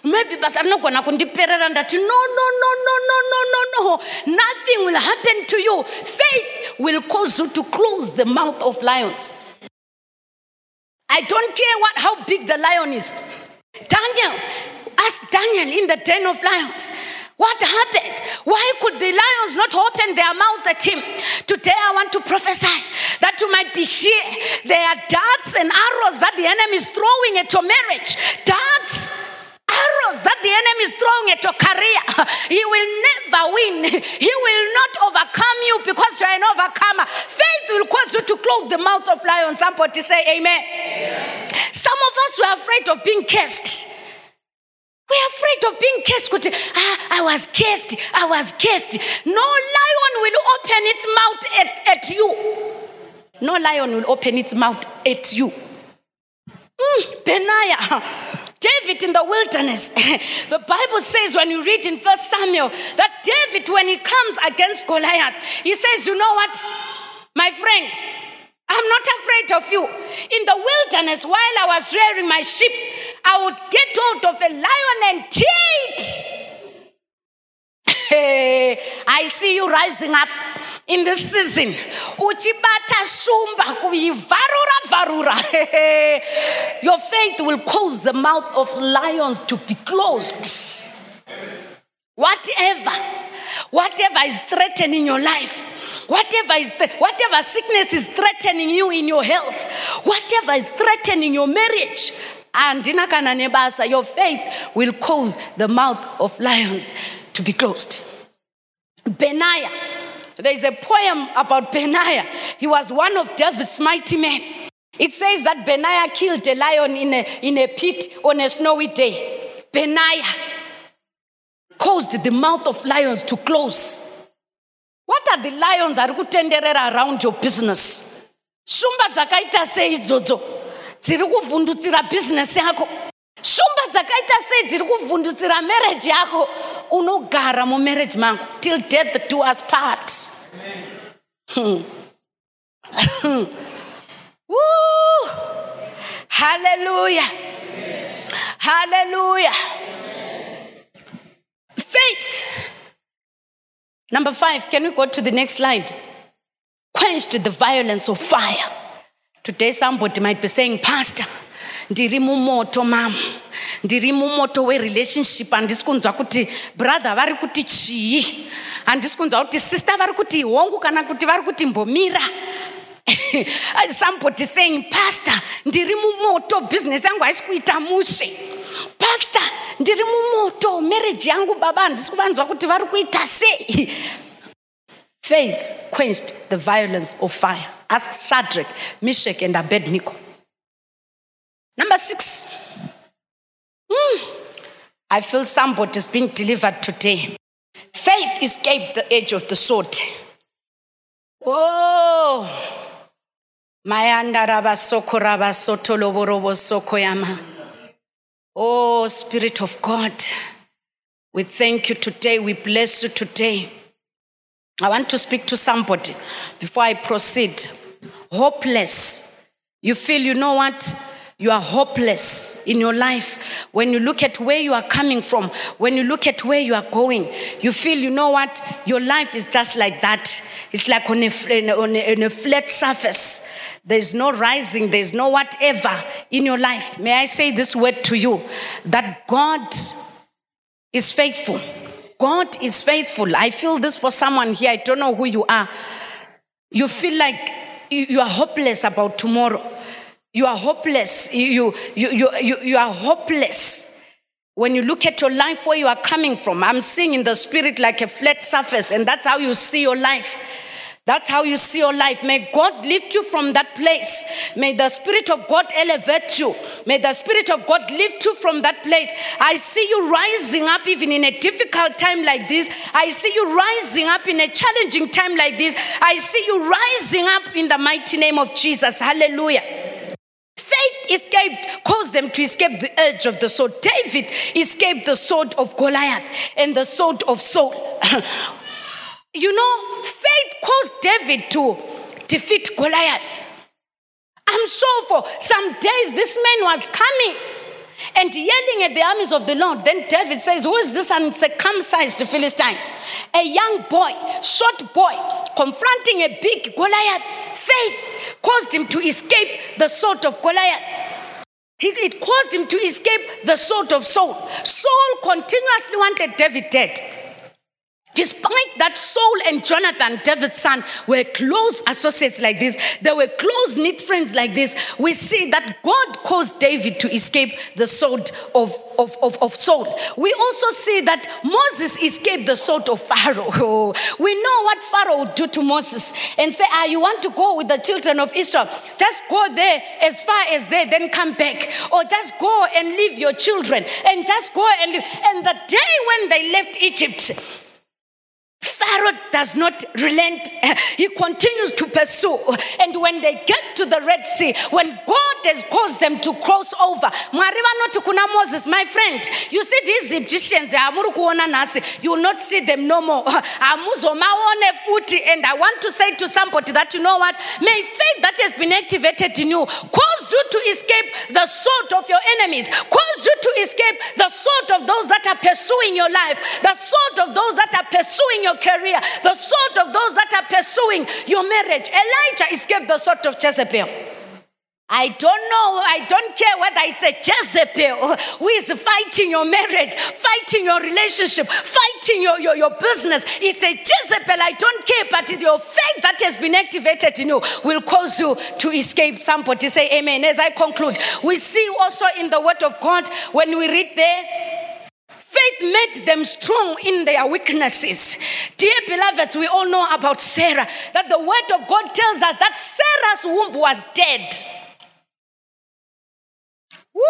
Maybe basa, I'm not going to that. No, no, no, no, no, no, no, no. Nothing will happen to you. Faith will cause you to close the mouth of lions. I don't care what, how big the lion is. Daniel, ask Daniel in the den of lions. What happened? Why could the lions not open their mouths at him? Today I want to prophesy that you might be here. There are darts and arrows that the enemy is throwing at your marriage. Darts, arrows that the enemy is throwing at your career. He will never win. He will not overcome you because you are an overcomer. Faith will cause you to close the mouth of lions. Somebody say amen. Some of us were afraid of being cursed. We're afraid of being cursed. Ah, I was cursed. I was cursed. No lion will open its mouth at, at you. No lion will open its mouth at you. Mm, Benaiah. David in the wilderness. *laughs* The Bible says when you read in First Samuel that David, when he comes against Goliath, he says, You know what, my friend, I'm not afraid of you. In the wilderness, while I was rearing my sheep, I would get hold of a lion and tear it. Hey, I see you rising up in this season. Uchibata shumba kuivarura varura. *laughs* Your faith will cause the mouth of lions to be closed. Whatever, whatever is threatening your life, whatever is th- whatever sickness is threatening you in your health, whatever is threatening your marriage, nebasa your faith will cause the mouth of lions to be closed. Benaiah there's a poem about benaiah. He was one of david's mighty men. It says that benaiah killed a lion in a, in a pit on a snowy day. Benaiah caused the mouth of lions to close. What are the lions ari kutenderera around your business? Shumba dzakaita sei idzodzo dziri kuvhundutsira bhizinesi yako. Shumba dzakaita sei dziri kuvhundutsira mereji yako unogara mumereji mangu till death do us part Hmm. *laughs* Woo! hallelujah hallelujah faith number five can we go to the next slide quenched the violence of fire. Today, somebody might be saying, Pastor, ndiri mumoto mama. Ndiri mumoto werelationship. Handisi kunzwa kuti brother vari kuti chii. Handisi kunzwa kuti sister vari kuti hongu kana kuti vari kuti mbomira. *laughs* Somebody saying pastor ndiri mumoto business yangu haisi kuita mushe. Pastor ndiri mumoto marriage yangu baba handisi kuvanzwa kuti vari kuita sei. Faith quenched the violence of fire. Ask Shadrach, Meshach, and Abednego. Number six. Hmm. I feel somebody is being delivered today. Faith escaped the edge of the sword. Oh. Oh, Spirit of God, we thank you today. We bless you today. I want to speak to somebody before I proceed. Hopeless. You feel, you know what? You are hopeless in your life. When you look at where you are coming from, when you look at where you are going, you feel, you know what? Your life is just like that. It's like on a, on a, on a flat surface. There's no rising, there's no whatever in your life. May I say this word to you that God is faithful. God is faithful. I feel this for someone here. I don't know who you are. You feel like you you are hopeless about tomorrow. You are hopeless. You, you, you, you, you are hopeless. When you look at your life, where you are coming from, I'm seeing in the spirit like a flat surface, and that's how you see your life. That's how you see your life. May God lift you from that place. May the Spirit of God elevate you. May the Spirit of God lift you from that place. I see you rising up even in a difficult time like this. I see you rising up in a challenging time like this. I see you rising up in the mighty name of Jesus. Hallelujah. Escaped, caused them to escape the edge of the sword. David escaped the sword of Goliath and the sword of Saul. *laughs* you know, faith caused David to defeat Goliath. I'm sure for some days this man was coming and yelling at the armies of the Lord. Then David says, Who is this uncircumcised Philistine? A young boy, short boy, confronting a big Goliath. Faith caused him to escape the sword of Goliath. He, it caused him to escape the sword of Saul. Saul continuously wanted David dead. Despite that, Saul and Jonathan, David's son, were close associates like this, they were close knit friends like this. We see that God caused David to escape the sword of, of, of, of Saul. We also see that Moses escaped the sword of Pharaoh. *laughs* We know what Pharaoh would do to Moses and say, Ah, you want to go with the children of Israel? Just go there as far as there, then come back. Or just go and leave your children and just go and leave. And the day when they left Egypt, Pharaoh does not relent. *laughs* He continues to pursue. And when they get to the Red Sea, when God has caused them to cross over, Mwari vanoti kuna Moses, my friend, you see these Egyptians, you will not see them no more. *laughs* And I want to say to somebody that you know what? May faith that has been activated in you cause you to escape the sword of your enemies, cause you to escape the sword of those that are pursuing your life, the sword of those that are pursuing your career, the sword of those that are pursuing your marriage. Elijah escaped the sword of Jezebel. I don't know, I don't care whether it's a Jezebel who is fighting your marriage, fighting your relationship, fighting your, your, your business. It's a Jezebel, I don't care, but your faith that has been activated in you will cause you to escape. Somebody say amen. As I conclude, we see also in the word of God when we read there, Made them strong in their weaknesses. Dear beloveds, we all know about Sarah, that the word of God tells us that Sarah's womb was dead. Woo!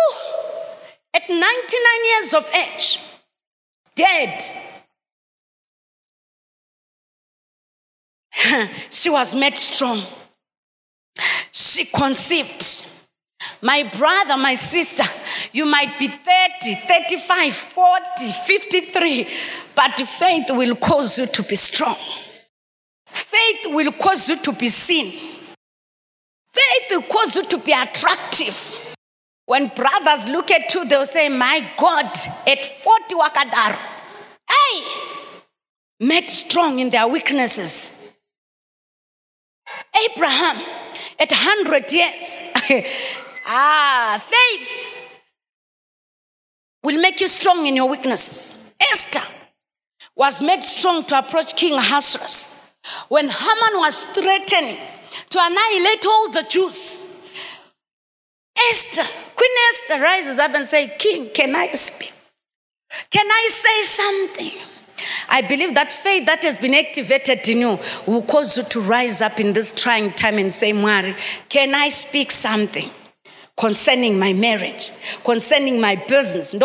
At 99 years of age, dead. *laughs* she was made strong. She conceived. My brother, my sister, you might be 30, 35, 40, 53, but faith will cause you to be strong. Faith will cause you to be seen. Faith will cause you to be attractive. When brothers look at you, they'll say, My God, at 40 wakadar. Hey! Made strong in their weaknesses. Abraham, at 100 years. *laughs* ah, faith will make you strong in your weaknesses. Esther was made strong to approach King Ahasuerus. When Haman was threatening to annihilate all the Jews, Esther, Queen Esther rises up and says, King, can I speak? Can I say something? I believe that faith that has been activated in you will cause you to rise up in this trying time and say, Mwari, can I speak something? Concerning my marriage concerning my business. Can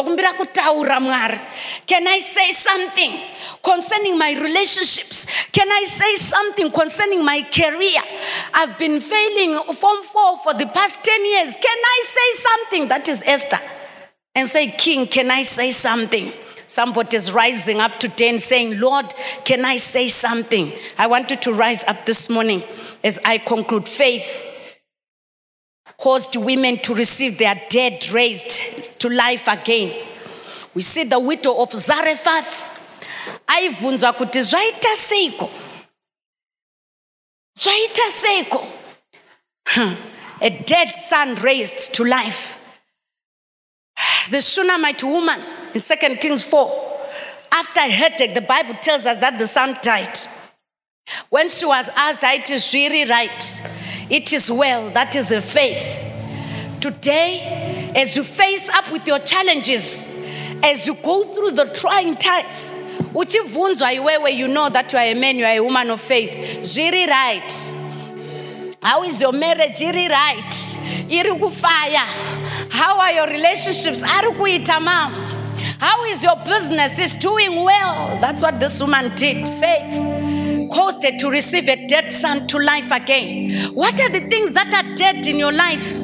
i say something concerning my relationships? Can i say something concerning my career? I've been failing form 4 for the past 10 years. Can i say something? That is esther. And say king can i say something? Somebody is rising up today and saying, Lord, can I say something? I want you to rise up this morning as I conclude. Faith caused women to receive their dead raised to life again. We see the widow of Zarephath. aibvunzwa kuti zvaita seiko zvaita seiko a dead son raised to life. The shunammite woman in 2 kings 4 after a headache the bible tells us that the son died when she was asked it is really right. It is well. That is the faith. Today as you face up with your challenges as you go through the trying times uchibvunzwa iwewe you know that you are a man you are a woman of faith. Zviri right. How is your marriage iri right? Iri how are your relationships? Ari how is your business? Is doing well. That's what this woman did. Faith caused her to receive a dead son to life again what are the things that are dead in your life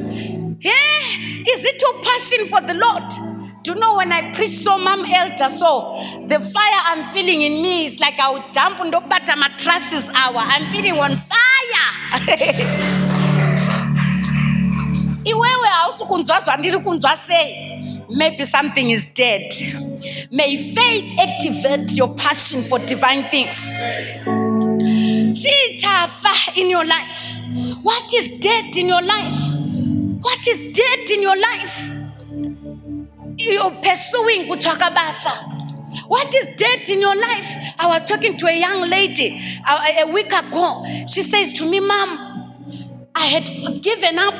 yeah is it your passion for the lord do you know when I preach so mom elder so the fire I'm feeling in me is like I would jump on the bottom mattresses hour. I'm feeling on fire. *laughs* Iwewe hausi kunzwa zvandiri kunzwa sei. Maybe something is dead. May faith activate your passion for divine things. Chichafa in your life. What is dead in your life? What is dead in your life? you're pursuing Kutakabasa. what is dead in your life i was talking to a young lady a, a week ago she says to me mom i had given up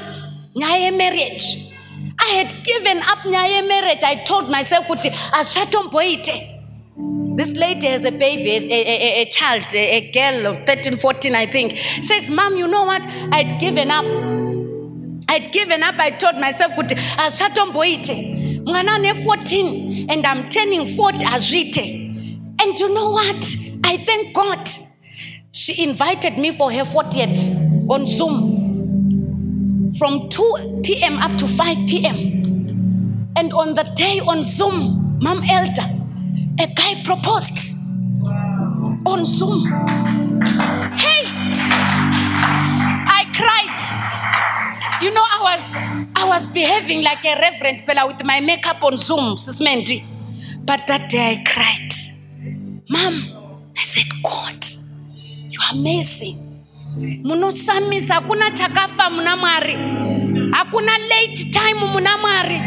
nyaya marriage i had given up nyaya marriage i told myself kuti hazvatomboite this lady has a baby, a, a, a, child, a, a girl of 13, 14, I think. Says, Mom, you know what? I'd given up. I'd given up. I told myself, kuti hazvatomboite. Mwana ne 14 and I'm turning 40 azvite. And you know what? I thank God. She invited me for her 40th on Zoom from 2 p.m. up to 5 p.m. And on the day on Zoom, Mom Elder, a guy proposed on Zoom. Hey, I cried. You know, I was I was behaving like a reverend fella with my makeup on Zoom, Sis Mandy. But that day I cried. Mom, I said, God, you are amazing. munoshamisa hakuna chakafa muna mwari hakuna late time muna mwari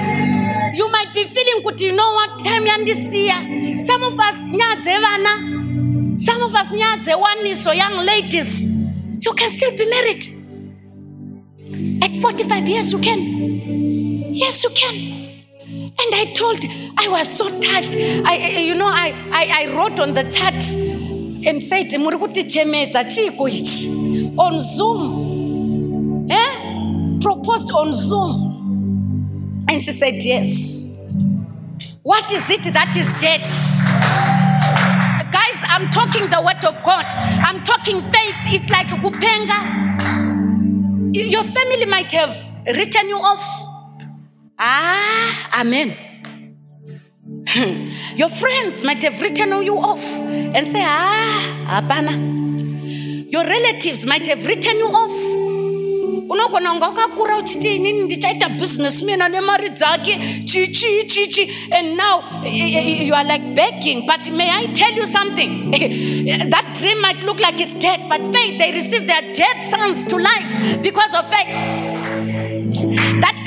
you might be feeling kuti you know what? Time yandisiya some of us nyaya dzevana some of us nyaya dzewaniso young ladies. You can still be married. At 45 years you can. Yes you can. And i told i was so touched. I, I- you know I, I, I wrote on the chat and said muri kutichemedza chiiko ichi? On zoom. Eh? proposed on zoom and she said yes. What is it that is dead? Guys i'm talking the word of god. I'm talking faith. It's like kupenga. Your family might have written you off. Ah amen. *laughs* Your friends might have written you off and say ah hapana. Your relatives might have written you off unogona kunga wakakura uchiti inini ndichaita business mina nemari dzake chichi chichi and now you are like begging but may i tell you something? *laughs* That dream might look like it's dead but faith they receive their dead sons to life because of faith. That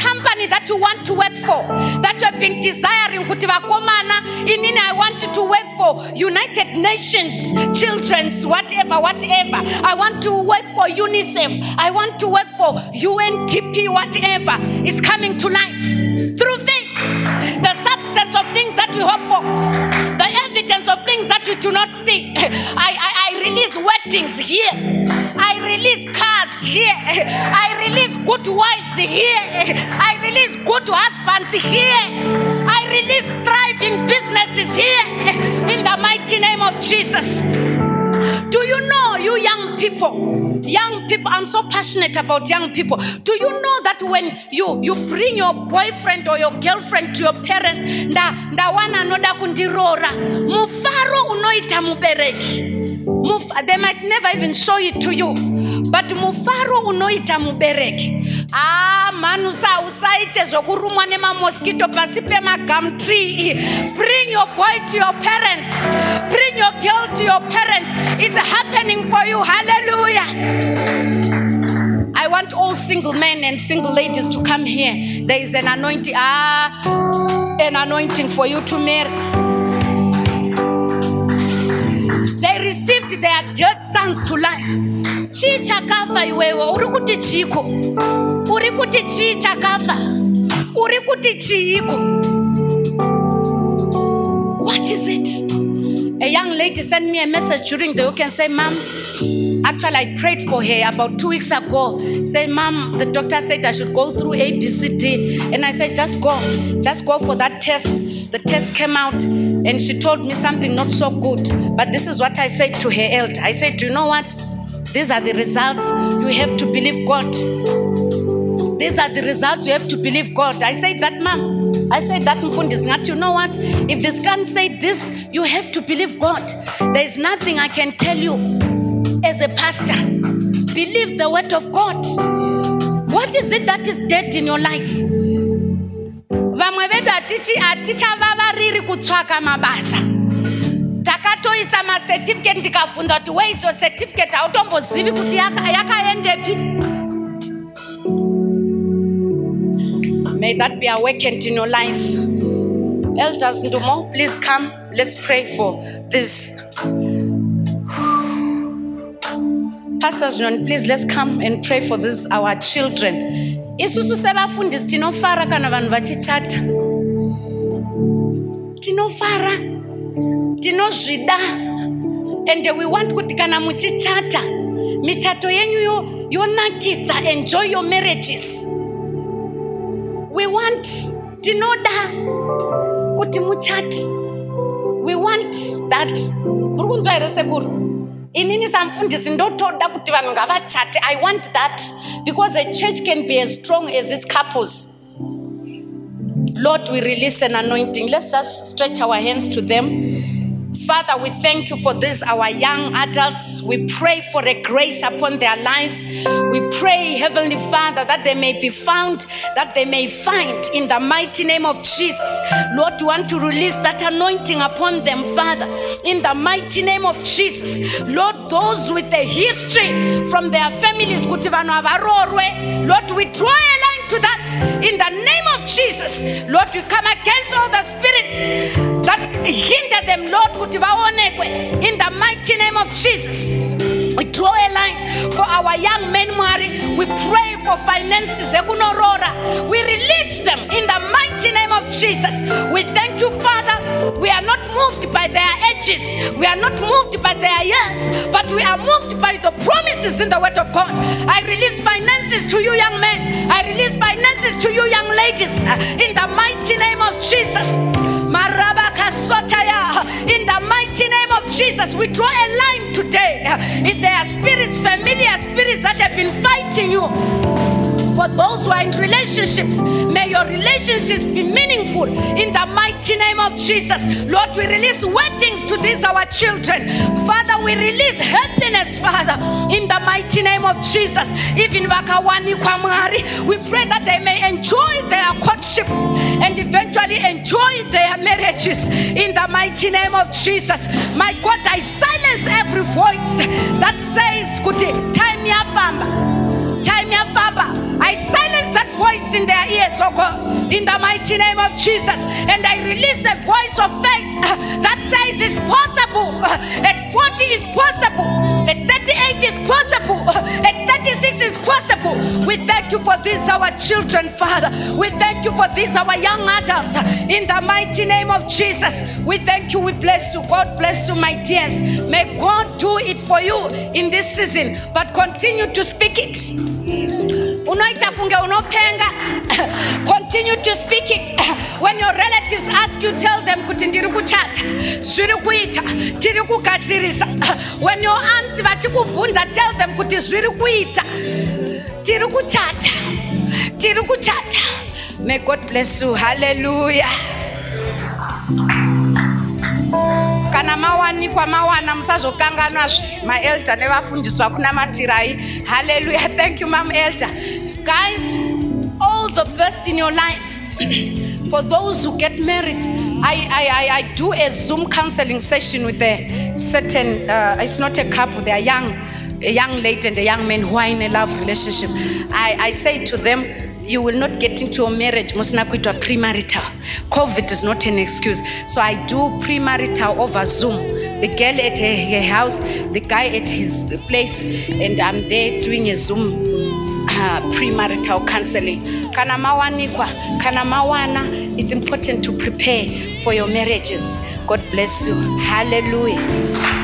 company that you want to work for that you have been desiring kuti vakomana inini i want to work for united nations children's whatever whatever. I want to work for unicef. I want to work for undp whatever is coming to life. Through faith the substance of things that we hope for the of things that we do not see. *laughs* I, I, I release weddings here. I release cars here. I release good wives here. I release good husbands here. I release thriving businesses here. In the mighty name of jesus. Do you know, you young people, young people, I'm so passionate about young people. Do you know that when you, you bring your boyfriend or your girlfriend to your parents, nda ndawana anoda kundirora, mufaro unoita mubereki. They might never even show it to you. But mufaro unoita mubereki. Ah mani usa usaite zvokurumwa nemamoskito pasi pemagumtree bring your boy to your parents. Bring your girl to your parents. It's happening for you. Hallelujah. I want all single men and single ladies to come here. There is an anointing, ah, an anointing for you to marry. They received their dead sons to life. Chii chakafa iwewe, uri kuti chiko? Uri kuti chii chakafa? Uri kuti chiiko? What is it? A young lady sent me a message during the week and said, Mom, actually I prayed for her about two weeks ago. Say, Mom, the doctor said I should go through A, B, C, D. And I said, just go. Just go for that test. The test came out and she told me something not so good. But this is what I said to her elder. I said, Do you know what? These are the results. You have to believe God. These are the results. You have to believe God. I said that, mom. I said that, Mfundisi. Ngathi, You know what? If the scan said this, you have to believe God. There is nothing I can tell you as a pastor. Believe the word of God. What is it that is dead in your life? Vamwe vedu kutsvaka mabasa. Takatoisa ndikabvunza kuti certificate hautombozivi kuti yakaendepi may that be awakened in your life. Elders ndumo please come. Let's pray for this. Pastors non please let's come and pray for this our children isusu sevafundisi tinofara kana vanhu vachichata. Tinofara tinozvida. And we want kuti kana muchichata michato yenyu yo- yonakidza enjoy your marriages. We want tinoda kuti muchati we want that. Uri kunzwa here sekuru inini samufundisi ndotoda kuti vanhu ngavachate i want that because a church can be as strong as its couples lord we release an anointing let's just stretch our hands to them Father, we thank you for this, our young adults. We pray for a grace upon their lives. We pray, Heavenly Father, that they may be found, that they may find in the mighty name of Jesus. Lord, we want to release that anointing upon them, Father, in the mighty name of Jesus. Lord, those with a history from their families. Lord, we draw a line to that in the name of Jesus. Lord, we come against all the spirits that hinder them, Lord, in the mighty name of Jesus. We draw a line for our young men, Mwari. We pray for finances. We release them in the mighty name of Jesus. We thank you, Father. We are not moved by their edges, we are not moved by their years, but we are moved by the promises in the Word of God. I release finances to you, young men. I release finances to you, young ladies, in the mighty name of Jesus. Marabakasotaya. In the mighty name of Jesus, we draw a line today. If there are spirits, familiar spirits that have been fighting you, for those who are in relationships, may your relationships be meaningful in the mighty name of Jesus. Lord, we release weddings to these our children. Father, we release happiness, Father, in the mighty name of Jesus. Even Bakawani Kwamari, we pray that they may enjoy their courtship and eventually enjoy their marriages in the mighty name of Jesus. My God, I silence every voice that says, Kuti, time yafamba time yafamba i silence that voice in their ears oh god in the mighty name of jesus. And i release a voice of faith uh, that says it's possible Uh, at 40 is possible at 38 is possible Uh, at 36 is possible. We thank you for these our children father. We thank you for these our young adults in the mighty name of jesus. We thank you we bless you. God bless you my dears. May god do it for you in this season. But continue to speak it unoita kunge unopenga *laughs* continue to speak it. When your relatives ask you tell them kuti ndiri kuchata zviri kuita tiri kugadzirisa. When your aunts vachikubvunza tell them kuti zviri kuita. Tiri kuchata tiri kuchata may god bless you. Hallelujah kana mawanikwa mawana musazokanganwazve maelda nevafundiswa kunamatirai hallelujah. Thank you mam elder. Guys all the best in your lives. *clears throat* For those who get married I, I, I, I do a zoom counseling session with a certain uh, it's not a couple they are young a young lady and a young man who are in a love relationship. I, I say to them you will not get into a marriage musina kuitwa premarital covid is not an excuse. So i do premarital over zoom. The girl at her, her house the guy at his place and i'm there doing a zoom uh, premarital counseling. Kana mawanikwa kana mawana it's important to prepare for your marriages. God bless you. Hallelujah